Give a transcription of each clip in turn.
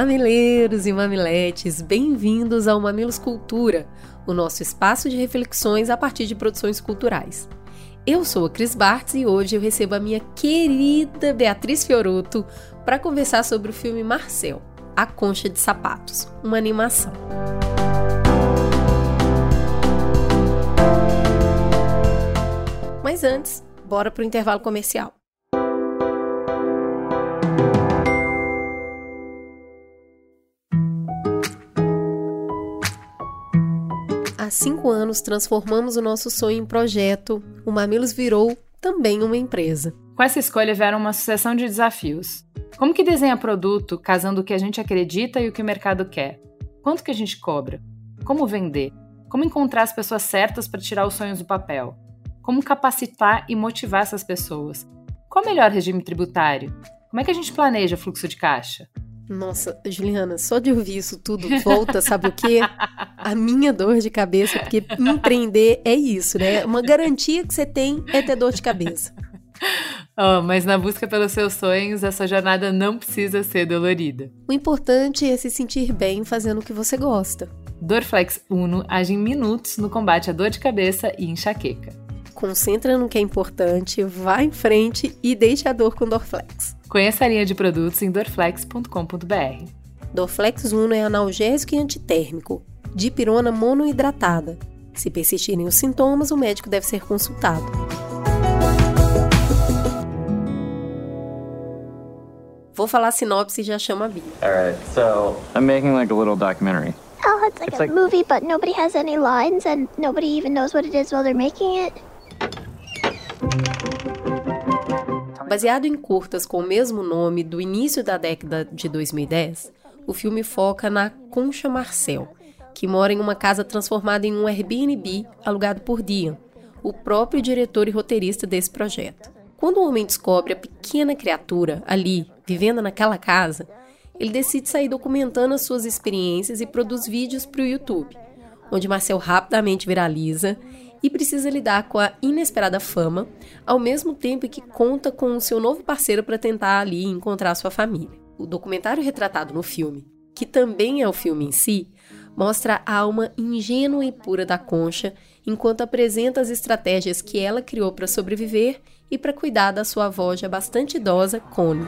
Mamileiros e mamiletes, bem-vindos ao Mamilos Cultura, o nosso espaço de reflexões a partir de produções culturais. Eu sou a Cris Bartz e hoje eu recebo a minha querida Beatriz Fioroto para conversar sobre o filme Marcel, A Concha de Sapatos, uma animação. Mas antes, bora para o intervalo comercial. Há cinco anos transformamos o nosso sonho em projeto, o Mamilos virou também uma empresa. Com essa escolha vieram uma sucessão de desafios. Como que desenha produto casando o que a gente acredita e o que o mercado quer? Quanto que a gente cobra? Como vender? Como encontrar as pessoas certas para tirar os sonhos do papel? Como capacitar e motivar essas pessoas? Qual o melhor regime tributário? Como é que a gente planeja fluxo de caixa? Nossa, Juliana, só de ouvir isso tudo volta, sabe o quê? A minha dor de cabeça, porque empreender é isso, né? Uma garantia que você tem é ter dor de cabeça. Oh, mas na busca pelos seus sonhos, essa jornada não precisa ser dolorida. O importante é se sentir bem fazendo o que você gosta. Dorflex Uno age em minutos no combate à dor de cabeça e enxaqueca. Concentra no que é importante, vá em frente e deixe a dor com Dorflex. Conheça a linha de produtos em dorflex.com.br. Dorflex Uno é analgésico e antitérmico, dipirona monoidratada. Se persistirem os sintomas, o médico deve ser consultado. Vou falar a sinopse e já chama a Bia. Alright, so I'm making like a little documentary. Oh, it's like It's a like- movie, but nobody has any lines and nobody even knows what it is while they're making it. Baseado em curtas com o mesmo nome do início da década de 2010, o filme foca na Concha Marcel, que mora em uma casa transformada em um Airbnb alugado por Dian, o próprio diretor e roteirista desse projeto. Quando o homem descobre a pequena criatura ali, vivendo naquela casa, ele decide sair documentando as suas experiências e produz vídeos para o YouTube, onde Marcel rapidamente viraliza e precisa lidar com a inesperada fama, ao mesmo tempo que conta com o seu novo parceiro para tentar ali encontrar sua família. O documentário retratado no filme, que também é o filme em si, mostra a alma ingênua e pura da Concha, enquanto apresenta as estratégias que ela criou para sobreviver e para cuidar da sua avó já bastante idosa, Connie.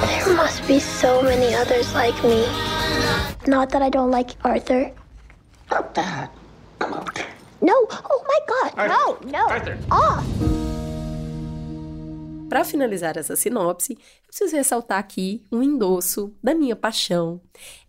There must be so many others like me. Not that I don't like Arthur. No! Oh my god! No! No! Arthur. Off! Para finalizar essa sinopse, eu preciso ressaltar aqui um endosso da minha paixão.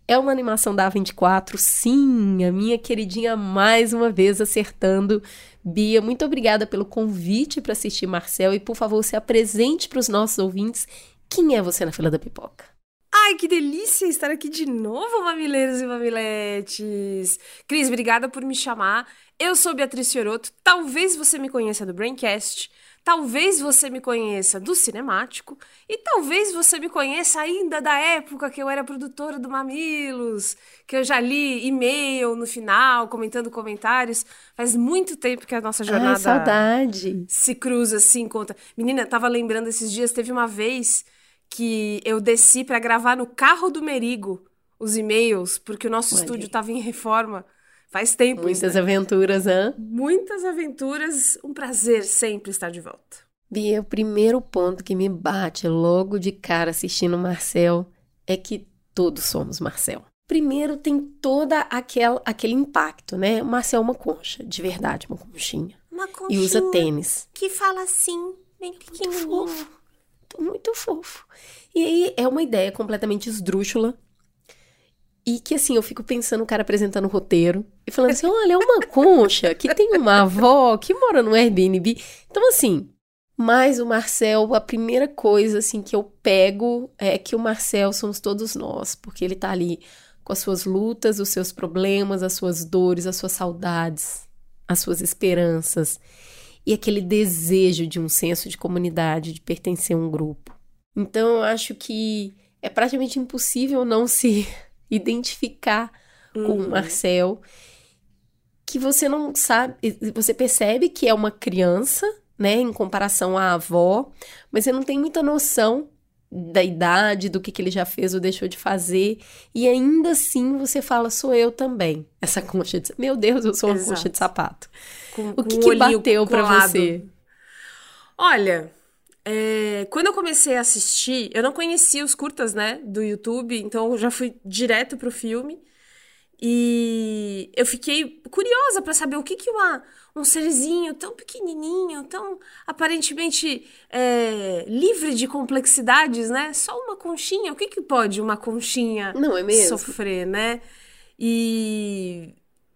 É uma animação da A24, sim, a minha queridinha mais uma vez acertando. Bia, muito obrigada pelo convite para assistir Marcel e por favor se apresente para os nossos ouvintes. Quem é você na fila da pipoca? Ai, que delícia estar aqui de novo, mamileiros e mamiletes! Cris, obrigada por me chamar. Eu sou Beatriz Fioroto. Talvez você me conheça do Braincast, talvez você me conheça do Cinemático e talvez você me conheça ainda da época que eu era produtora do Mamilos, que eu já li e-mail no final, comentando comentários. Faz muito tempo que a nossa jornada Ai, saudade! se cruza assim, conta. Menina, tava lembrando esses dias, teve uma vez que eu desci pra gravar no carro do Merigo os e-mails, porque o nosso Olha estúdio aí. tava em reforma. Faz tempo Muitas né? aventuras, hã? Muitas aventuras, um prazer sempre estar de volta. Bia, o primeiro ponto que me bate logo de cara assistindo Marcel é que todos somos Marcel. Primeiro tem toda aquela, aquele impacto, né? Marcel é uma concha, de verdade, uma conchinha. Uma E usa conchinha tênis. que fala assim, bem pequenininho. fofo. Muito fofo. E aí é uma ideia completamente esdrúxula. E que assim, eu fico pensando o cara apresentando o roteiro e falando assim: olha, é uma concha que tem uma avó que mora no Airbnb. Então, assim, mas o Marcel, a primeira coisa assim que eu pego é que o Marcel somos todos nós, porque ele tá ali com as suas lutas, os seus problemas, as suas dores, as suas saudades, as suas esperanças e aquele desejo de um senso de comunidade, de pertencer a um grupo. Então eu acho que é praticamente impossível não se identificar uhum. com o Marcel, que você não sabe, você percebe que é uma criança, né, em comparação à avó, mas você não tem muita noção da idade, do que, que ele já fez ou deixou de fazer, e ainda assim você fala, sou eu também. Essa concha de Meu Deus, eu sou uma Exato. concha de sapato. Com, o que, que bateu para você? Olha, é, quando eu comecei a assistir, eu não conhecia os curtas, né, do YouTube, então eu já fui direto pro filme. E eu fiquei curiosa para saber o que, que uma, um serzinho tão pequenininho, tão aparentemente é, livre de complexidades, né? Só uma conchinha, o que, que pode uma conchinha Não é mesmo? sofrer, né? E,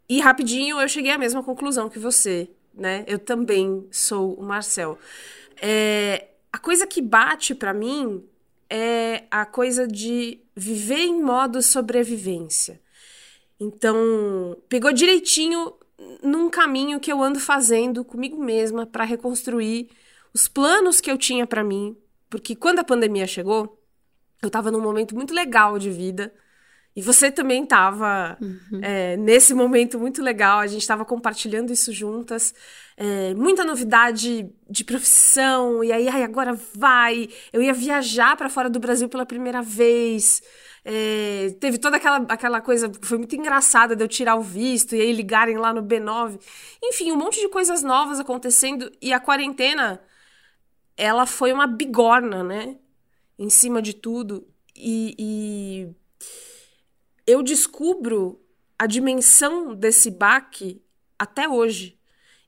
e rapidinho eu cheguei à mesma conclusão que você, né? Eu também sou o Marcel. É, a coisa que bate para mim é a coisa de viver em modo sobrevivência. Então, pegou direitinho num caminho que eu ando fazendo comigo mesma para reconstruir os planos que eu tinha para mim, porque quando a pandemia chegou, eu estava num momento muito legal de vida. E você também estava uhum. é, nesse momento muito legal, a gente estava compartilhando isso juntas. É, muita novidade de profissão, e aí ai, agora vai. Eu ia viajar para fora do Brasil pela primeira vez. É, teve toda aquela, aquela coisa que foi muito engraçada de eu tirar o visto e aí ligarem lá no B9. Enfim, um monte de coisas novas acontecendo e a quarentena, ela foi uma bigorna, né? Em cima de tudo. E, e eu descubro a dimensão desse baque até hoje.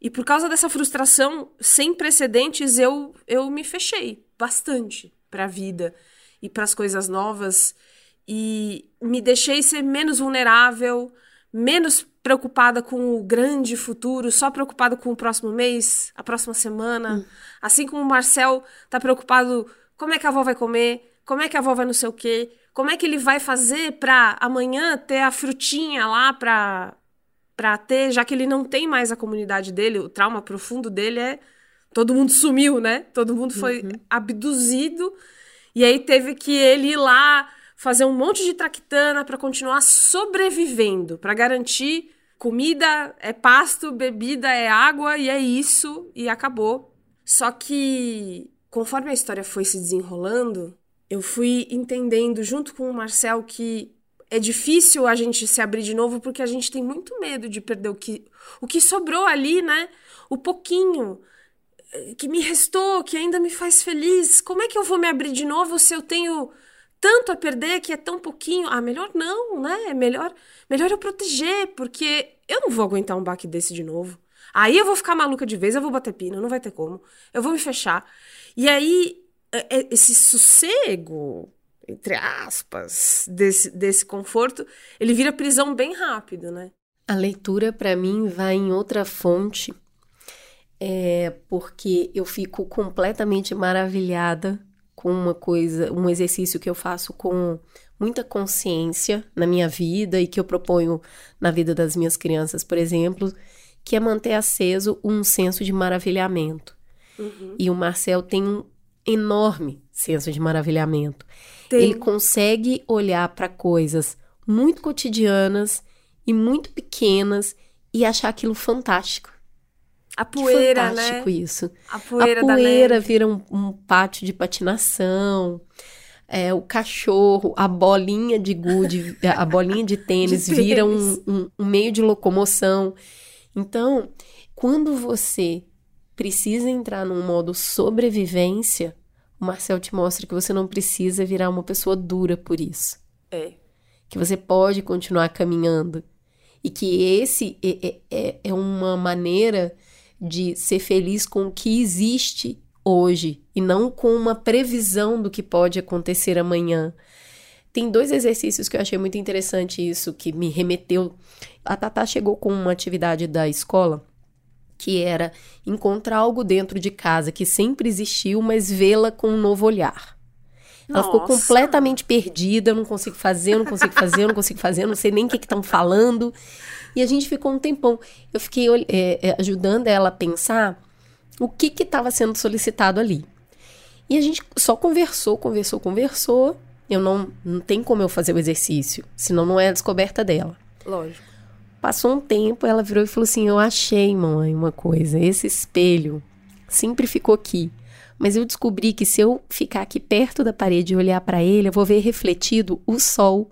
E por causa dessa frustração sem precedentes, eu, eu me fechei bastante para a vida e para as coisas novas e me deixei ser menos vulnerável, menos preocupada com o grande futuro, só preocupada com o próximo mês, a próxima semana. Hum. Assim como o Marcel tá preocupado como é que a avó vai comer, como é que a avó vai não sei o quê, como é que ele vai fazer para amanhã ter a frutinha lá para para ter, já que ele não tem mais a comunidade dele, o trauma profundo dele é todo mundo sumiu, né? Todo mundo foi uhum. abduzido e aí teve que ele ir lá fazer um monte de traquitana para continuar sobrevivendo, para garantir comida é pasto, bebida é água e é isso e acabou. Só que conforme a história foi se desenrolando, eu fui entendendo junto com o Marcel que é difícil a gente se abrir de novo porque a gente tem muito medo de perder o que, o que sobrou ali, né? O pouquinho eh, que me restou, que ainda me faz feliz. Como é que eu vou me abrir de novo se eu tenho tanto a perder que é tão pouquinho? Ah, melhor não, né? É melhor, melhor eu proteger, porque eu não vou aguentar um baque desse de novo. Aí eu vou ficar maluca de vez, eu vou bater pino, não vai ter como. Eu vou me fechar. E aí esse sossego, entre aspas, desse, desse conforto, ele vira prisão bem rápido, né? A leitura, para mim, vai em outra fonte, é porque eu fico completamente maravilhada com uma coisa, um exercício que eu faço com muita consciência na minha vida e que eu proponho na vida das minhas crianças, por exemplo, que é manter aceso um senso de maravilhamento. Uhum. E o Marcel tem um enorme senso de maravilhamento. Tem. Ele consegue olhar para coisas muito cotidianas e muito pequenas e achar aquilo fantástico. A poeira, que fantástico né? isso. A poeira, a poeira vira um, um, pátio de patinação. É, o cachorro, a bolinha de gude, a bolinha de tênis, de vira um, um, um meio de locomoção. Então, quando você precisa entrar num modo sobrevivência, o Marcel te mostra que você não precisa virar uma pessoa dura por isso. É. Que você pode continuar caminhando. E que esse é, é, é uma maneira de ser feliz com o que existe hoje e não com uma previsão do que pode acontecer amanhã. Tem dois exercícios que eu achei muito interessante isso, que me remeteu. A Tatá chegou com uma atividade da escola que era encontrar algo dentro de casa que sempre existiu, mas vê-la com um novo olhar. Ela ficou Nossa. completamente perdida, eu não consigo fazer, eu não consigo fazer, eu não consigo fazer, eu não sei nem o que estão falando. E a gente ficou um tempão. Eu fiquei é, é, ajudando ela a pensar o que estava sendo solicitado ali. E a gente só conversou, conversou, conversou. Eu não, não tem como eu fazer o exercício, senão não é a descoberta dela. Lógico. Passou um tempo, ela virou e falou assim: Eu achei, mãe, uma coisa. Esse espelho sempre ficou aqui. Mas eu descobri que se eu ficar aqui perto da parede e olhar para ele, eu vou ver refletido o sol.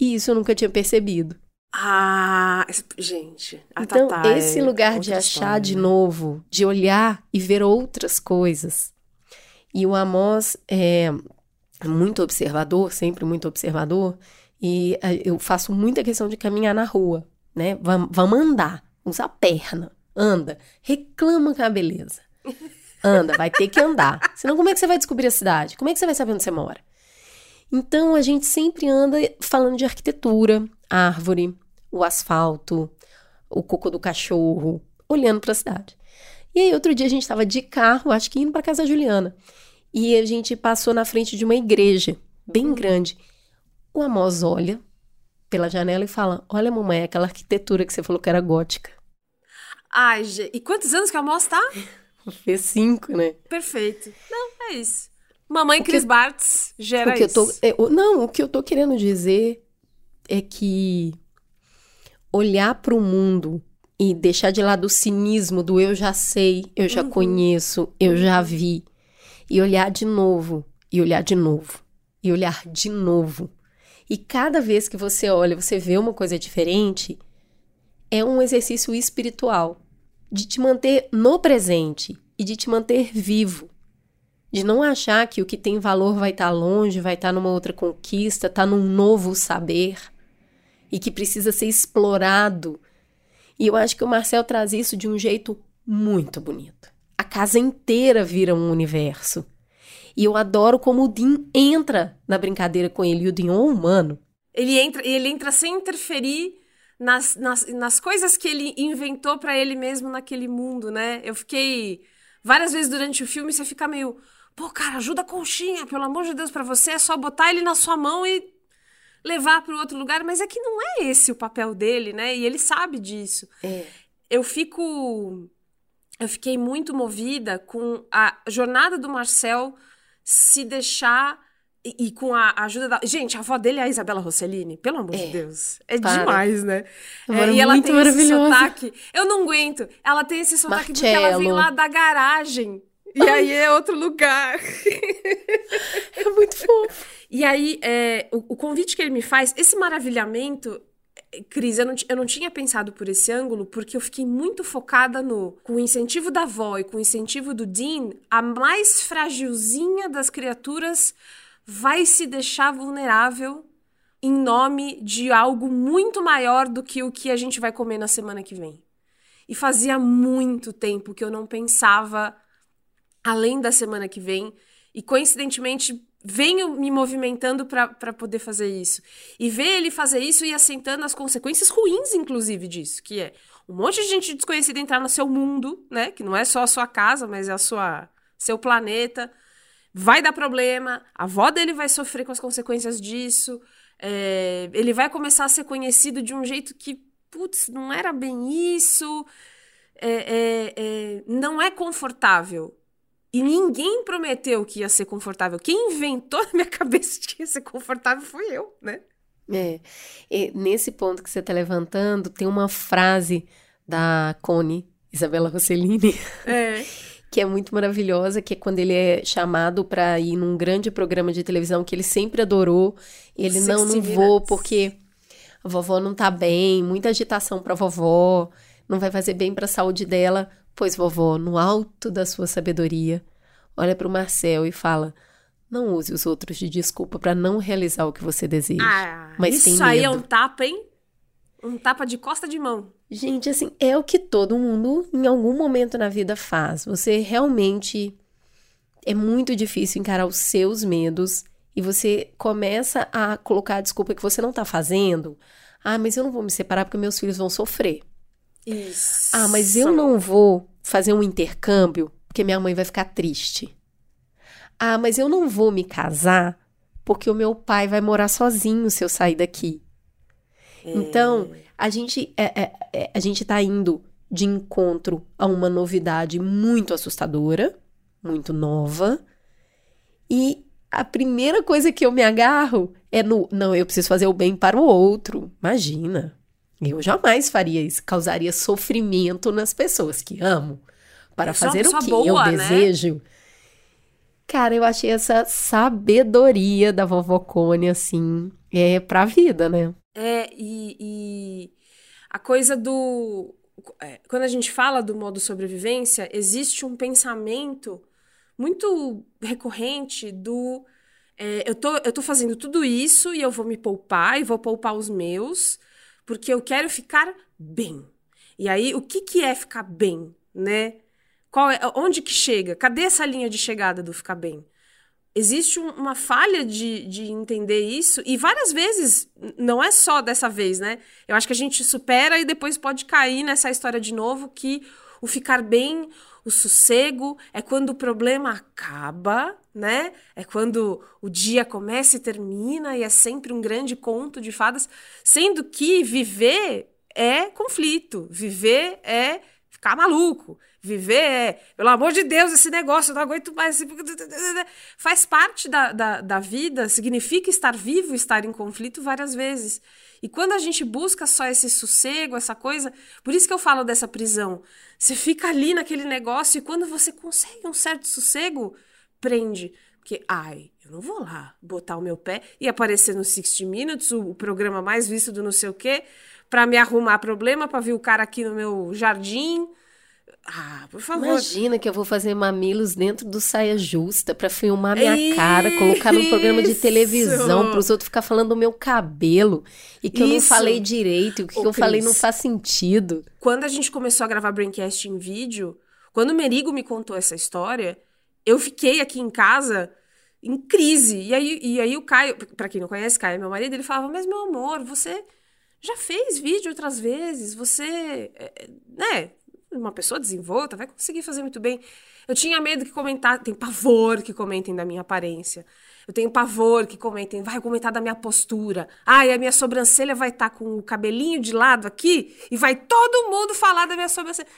E isso eu nunca tinha percebido. Ah, gente. Então, é esse lugar de achar história, de né? novo, de olhar e ver outras coisas. E o Amós é muito observador, sempre muito observador, e eh, eu faço muita questão de caminhar na rua, né? Vam- Vamos andar, usa a perna, anda, reclama com a beleza. Anda, vai ter que andar. Senão, como é que você vai descobrir a cidade? Como é que você vai saber onde você mora? Então, a gente sempre anda falando de arquitetura, árvore, o asfalto, o cocô do cachorro, olhando para a cidade. E aí, outro dia, a gente estava de carro, acho que indo para casa da Juliana. E a gente passou na frente de uma igreja, bem grande. O Amós olha pela janela e fala: Olha, mamãe, aquela arquitetura que você falou que era gótica. Ai, gente. E quantos anos que a Moss tá? Fez cinco, né? Perfeito. Não, é isso. Mamãe Porque- Cris Bartz gera o isso. tô, é, o- não, o que eu tô querendo dizer é que olhar para o mundo e deixar de lado o cinismo do eu já sei, eu já conheço, eu já vi, e olhar de novo, e olhar de novo, e olhar de novo. E cada vez que você olha, você vê uma coisa diferente, é um exercício espiritual de te manter no presente e de te manter vivo. De não achar que o que tem valor vai estar longe, vai estar numa outra conquista, está num novo saber e que precisa ser explorado. E eu acho que o Marcel traz isso de um jeito muito bonito. A casa inteira vira um universo. E eu adoro como o Dean entra na brincadeira com ele. E o Dean é um humano. Ele entra, ele entra sem interferir nas, nas, nas coisas que ele inventou pra ele mesmo naquele mundo, né? Eu fiquei. Várias vezes durante o filme você fica meio. Pô, cara, ajuda a conchinha, pelo amor de Deus, pra você é só botar ele na sua mão e levar para outro lugar. Mas é que não é esse o papel dele, né? E ele sabe disso. É. Eu fico. Eu fiquei muito movida com a jornada do Marcel se deixar. E, e com a ajuda da. Gente, a avó dele é a Isabela Rossellini, pelo amor É, de Deus. É para. demais, né? É, e ela tem esse sotaque. Eu não aguento. Ela tem esse sotaque porque ela vem Marcello. lá da garagem. E aí é outro lugar. É muito fofo. E aí, é, o, o convite que ele me faz, esse maravilhamento, Cris, eu não, eu não tinha pensado por esse ângulo, porque eu fiquei muito focada no. Com o incentivo da avó e com o incentivo do Dean, a mais fragilzinha das criaturas vai se deixar vulnerável em nome de algo muito maior do que o que a gente vai comer na semana que vem. E fazia muito tempo que eu não pensava além da semana que vem. E coincidentemente venho me movimentando para poder fazer isso. E ver ele fazer isso e assentando as consequências ruins, inclusive, disso, que é um monte de gente desconhecida entrar no seu mundo, né? Que não é só a sua casa, mas é a sua seu planeta. Vai dar problema, a avó dele vai sofrer com as consequências disso. é, ele vai começar a ser conhecido de um jeito que, putz, não era bem isso. é, é, é, não é confortável. E ninguém prometeu que ia ser confortável. Quem inventou na minha cabeça que ia ser confortável foi eu, né? É, e nesse ponto que você está levantando, tem uma frase da Cone, Isabela Rossellini, É. que é muito maravilhosa, que é quando ele é chamado para ir num grande programa de televisão que ele sempre adorou. E ele, não, não 60 vou porque a vovó não tá bem, muita agitação pra vovó, não vai fazer bem pra saúde dela. Pois, vovó, no alto da sua sabedoria, olha pro Marcel e fala: não use os outros de desculpa pra não realizar o que você deseja. Ah, Mas isso aí é um tapa, hein? Um tapa de costa de mão. Gente, assim, é o que todo mundo em algum momento na vida faz. Você realmente é muito difícil encarar os seus medos e você começa a colocar a desculpa que você não tá fazendo. Ah, mas eu não vou me separar porque meus filhos vão sofrer. Isso. Ah, mas eu não vou fazer um intercâmbio porque minha mãe vai ficar triste. Ah, mas eu não vou me casar porque o meu pai vai morar sozinho se eu sair daqui. Então, a gente, é, é, é, a gente tá indo de encontro a uma novidade muito assustadora, muito nova. E a primeira coisa que eu me agarro é no. Não, eu preciso fazer o bem para o outro. Imagina. Eu jamais faria isso. Causaria sofrimento nas pessoas que amo. Para Eu uma fazer o que boa, eu né? desejo. Cara, eu achei essa sabedoria da vovó Cone, assim, é pra vida, né? É, e, e a coisa do. é, Quando a gente fala do modo sobrevivência, existe um pensamento muito recorrente do. é, eu, tô, eu tô fazendo tudo isso e eu vou me poupar e vou poupar os meus, porque eu quero ficar bem. E aí, o que, que é ficar bem, né? Qual é, onde que chega? Cadê essa linha de chegada do ficar bem? existe um- uma falha de, de entender isso, e várias vezes, não é só dessa vez, né? Eu acho que a gente supera e depois pode cair nessa história de novo que o ficar bem, o sossego, é quando o problema acaba, né? É quando o dia começa e termina, e é sempre um grande conto de fadas, sendo que viver é conflito, viver é ficar maluco. Viver é, pelo amor de Deus, esse negócio, eu não aguento mais. Faz parte da, da, da vida, significa estar vivo, estar em conflito várias vezes. E quando a gente busca só esse sossego, essa coisa, por isso que eu falo dessa prisão. Você fica ali naquele negócio e quando você consegue um certo sossego, prende. Porque, ai, eu não vou lá botar o meu pé e aparecer no 60 Minutes, o, programa mais visto do não sei o quê, pra me arrumar problema, pra vir o cara aqui no meu jardim. Ah, por favor. Imagina que eu vou fazer mamilos dentro do saia justa pra filmar minha cara, colocar num programa de Isso! televisão para os outros ficar falando do meu cabelo e que eu não Isso! falei direito, e o que Ô, eu falei Cris. não faz sentido. quando a gente começou a gravar Braincast em vídeo, quando o Merigo me contou essa história, eu fiquei aqui em casa em crise. E aí, e aí o Caio, pra quem não conhece, Caio é meu marido, ele falava: Mas meu amor, você já fez vídeo outras vezes, você, é, né, uma pessoa desenvolta, vai conseguir fazer muito bem. Eu tinha medo que comentar, tenho pavor que comentem da minha aparência. Eu tenho pavor que comentem, vai comentar da minha postura. Ai, a minha sobrancelha vai estar com o cabelinho de lado aqui e vai todo mundo falar da minha sobrancelha.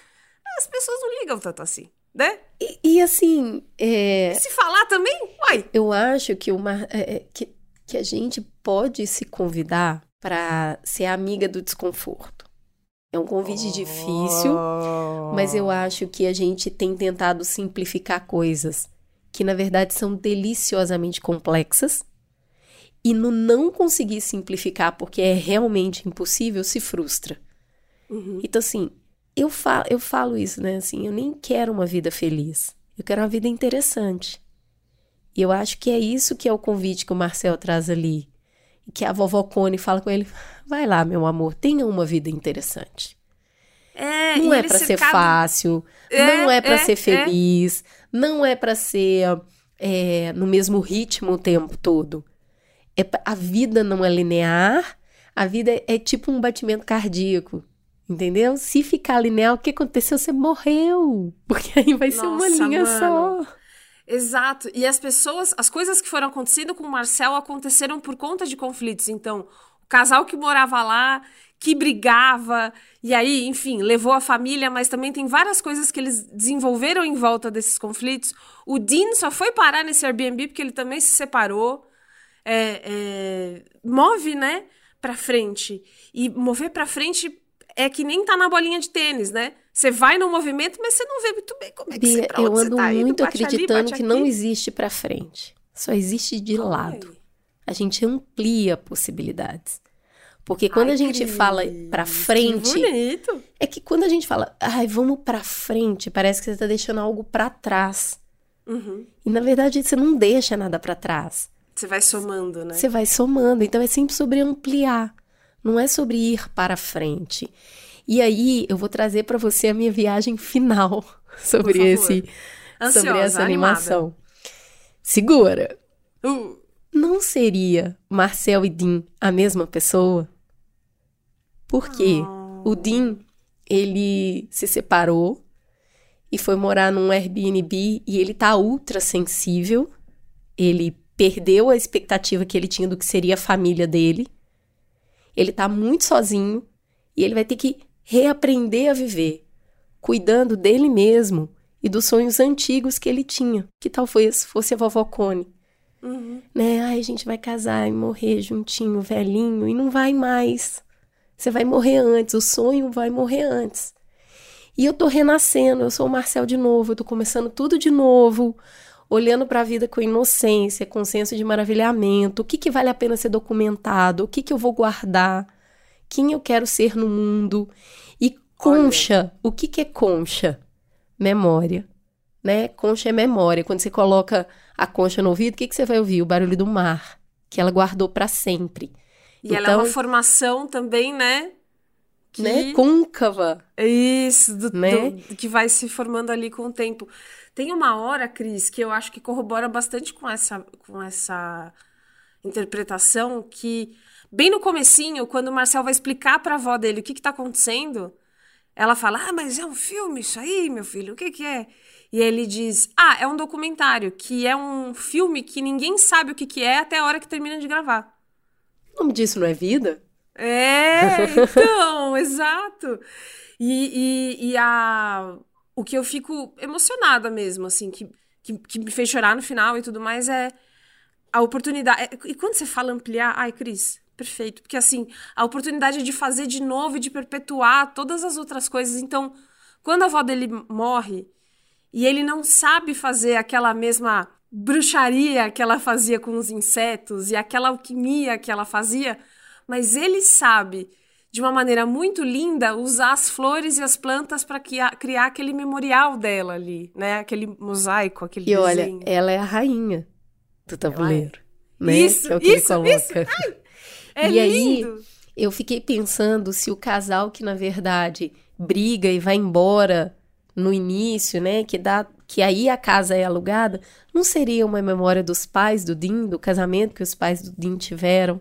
As pessoas não ligam tanto assim, né? E, e assim, é, Se falar também, uai. eu acho que, uma, é, é, que, que a gente pode se convidar para ser amiga do desconforto. É um convite difícil, mas eu acho que a gente tem tentado simplificar coisas que na verdade são deliciosamente complexas. E no não conseguir simplificar porque é realmente impossível, se frustra. Então, assim, eu falo, eu falo isso, né? Assim, eu nem quero uma vida feliz. Eu quero uma vida interessante. E eu acho que é isso que é o convite que o Marcel traz ali. Que a vovó Cone fala com ele: vai lá, meu amor, tenha uma vida interessante. É, Não é pra ser fácil, É, não é pra é, ser é. feliz, não é pra ser é, no mesmo ritmo o tempo todo. É, pra- a vida não é linear, a vida é, tipo um batimento cardíaco. Entendeu? Se ficar linear, o que aconteceu? Você morreu. Porque aí vai ser uma Nossa, linha mano. só. Exato. E as pessoas, as coisas que foram acontecendo com o Marcel aconteceram por conta de conflitos. Então, o casal que morava lá, que brigava, e aí, enfim, levou a família, mas também tem várias coisas que eles desenvolveram em volta desses conflitos. O Dean só foi parar nesse Airbnb porque ele também se separou. É, é, move, né, pra frente. E mover pra frente é que nem tá na bolinha de tênis, né? Você vai no movimento, mas você não vê muito bem como é que você, Bia, pra onde eu você ando tá indo, muito ali, acreditando bate que não aqui. existe pra frente. Só existe de lado. Ai. A gente amplia possibilidades. Porque quando Ai, a gente fala pra que frente, bonito. é que quando a gente fala, ai, vamos pra frente, parece que você tá deixando algo pra trás. Uhum. E na verdade você não deixa nada pra trás. Você vai somando, né? Você vai somando. Então é sempre sobre ampliar. Não é sobre ir para frente. E aí eu vou trazer pra você a minha viagem final sobre esse Ansiosa, sobre essa animada. animação. Segura. Uh, Não seria Marcel e Dean a mesma pessoa? Porque o Dean, ele se separou e foi morar num Airbnb e ele tá ultra sensível ele perdeu a expectativa que ele tinha do que seria a família dele. Ele tá muito sozinho e ele vai ter que reaprender a viver, cuidando dele mesmo e dos sonhos antigos que ele tinha. Que tal fosse, fosse a vovó Cone? Uhum. Né? Ai, a gente vai casar e morrer juntinho, velhinho, e não vai mais. Você vai morrer antes, o sonho vai morrer antes. E eu tô renascendo, eu sou o Marcel de novo, eu tô começando tudo de novo, olhando para a vida com inocência, com senso de maravilhamento, o que, que vale a pena ser documentado, o que, que eu vou guardar, quem eu quero ser no mundo. E concha, o que, que é concha? Memória. Né? Concha é memória. Quando você coloca a concha no ouvido, o que, que você vai ouvir? O barulho do mar, que ela guardou para sempre. E ela é uma formação também, né? Que... Né? Côncava. Isso, do, Né? do- que vai se formando ali com o tempo. Tem uma hora, Cris, que eu acho que corrobora bastante com essa, com essa interpretação, que bem no comecinho, quando o Marcel vai explicar pra avó dele o que que tá acontecendo, ela fala, ah, mas é um filme isso aí, meu filho, o que que é? E ele diz, ah, é um documentário, que é um filme que ninguém sabe o que que é até a hora que termina de gravar. O nome disso não é vida? É, então, exato. E, e, e a, o que eu fico emocionada mesmo, assim, que, que, que me fez chorar no final e tudo mais é a oportunidade. é- E quando você fala ampliar, ai, Cris, perfeito. Porque, assim, a oportunidade de fazer de novo e de perpetuar todas as outras coisas. Então, quando a avó dele morre e ele não sabe fazer aquela mesma bruxaria que ela fazia com os insetos e aquela alquimia que ela fazia, mas ele sabe, de uma maneira muito linda, usar as flores e as plantas para criar aquele memorial dela ali, né? Aquele mosaico, aquele E olha, desenho. ela é a rainha do tabuleiro. Né? Isso, é o que isso, ele isso. coloca. É e aí, lindo! eu fiquei pensando se o casal que, na verdade, briga e vai embora no início, né? Que dá. Que aí a casa é alugada, não seria uma memória dos pais do Dean, do casamento que os pais do Dean tiveram,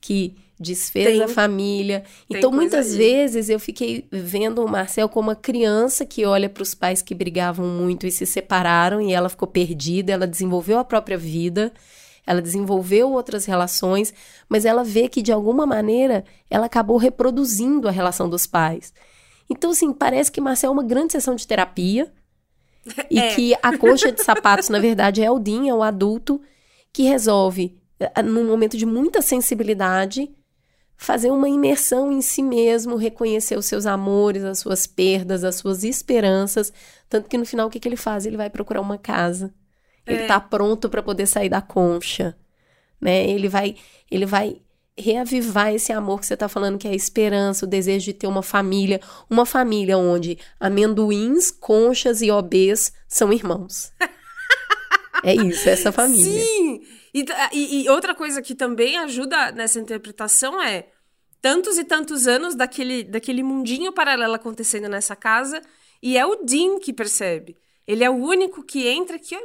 que desfez Tem. a família. Então, muitas aí. vezes eu fiquei vendo o Marcel como uma criança que olha para os pais que brigavam muito e se separaram e ela ficou perdida, ela desenvolveu a própria vida, ela desenvolveu outras relações, mas ela vê que de alguma maneira ela acabou reproduzindo a relação dos pais. Então, assim, parece que Marcel é uma grande sessão de terapia e É. que a coxa de sapatos, na verdade, é o Dean, é o adulto que resolve, eh, num momento de muita sensibilidade, fazer uma imersão em si mesmo, reconhecer os seus amores, as suas perdas, as suas esperanças. Tanto que no final, o que, que ele faz? Ele vai procurar uma casa. Ele É. tá pronto para poder sair da concha, né? Ele vai, ele vai reavivar esse amor que você tá falando, que é a esperança, o desejo de ter uma família, uma família onde amendoins, conchas e obês são irmãos. é isso, essa família. Sim! E, e- e outra coisa que também ajuda nessa interpretação é tantos e tantos anos daquele, daquele mundinho paralelo acontecendo nessa casa, e é o Dean que percebe. Ele é o único que entra que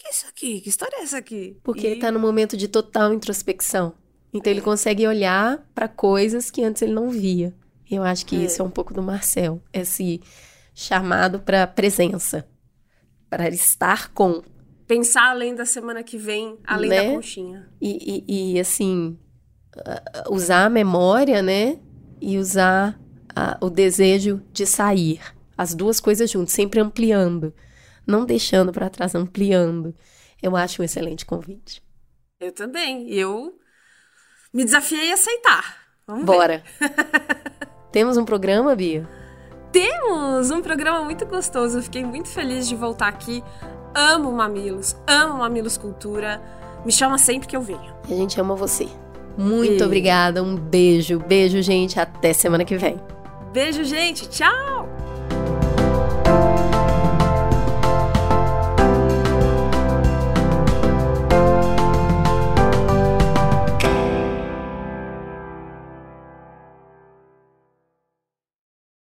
que é isso aqui? Que história é essa aqui? Porque E- ele tá num momento de total introspecção. Então ele consegue olhar para coisas que antes ele não via. E eu acho que isso é um pouco do Marcel, esse chamado para presença, para estar com. pensar além da semana que vem, além Né? da conchinha. E, e- e, assim, ah, usar a memória, né? E usar ah, o desejo de sair. As duas coisas juntas, sempre ampliando. Não deixando para trás, ampliando. Eu acho um excelente convite. Eu também. Eu me desafiei a aceitar. Vamos. Bora! Temos um programa, Bia? Temos um programa muito gostoso. Eu fiquei muito feliz de voltar aqui. Amo Mamilos, amo Mamilos Cultura. Me chama sempre que eu venho. A gente ama você. Muito E- obrigada, um beijo. Beijo, gente. Até semana que vem. Beijo, gente. Tchau!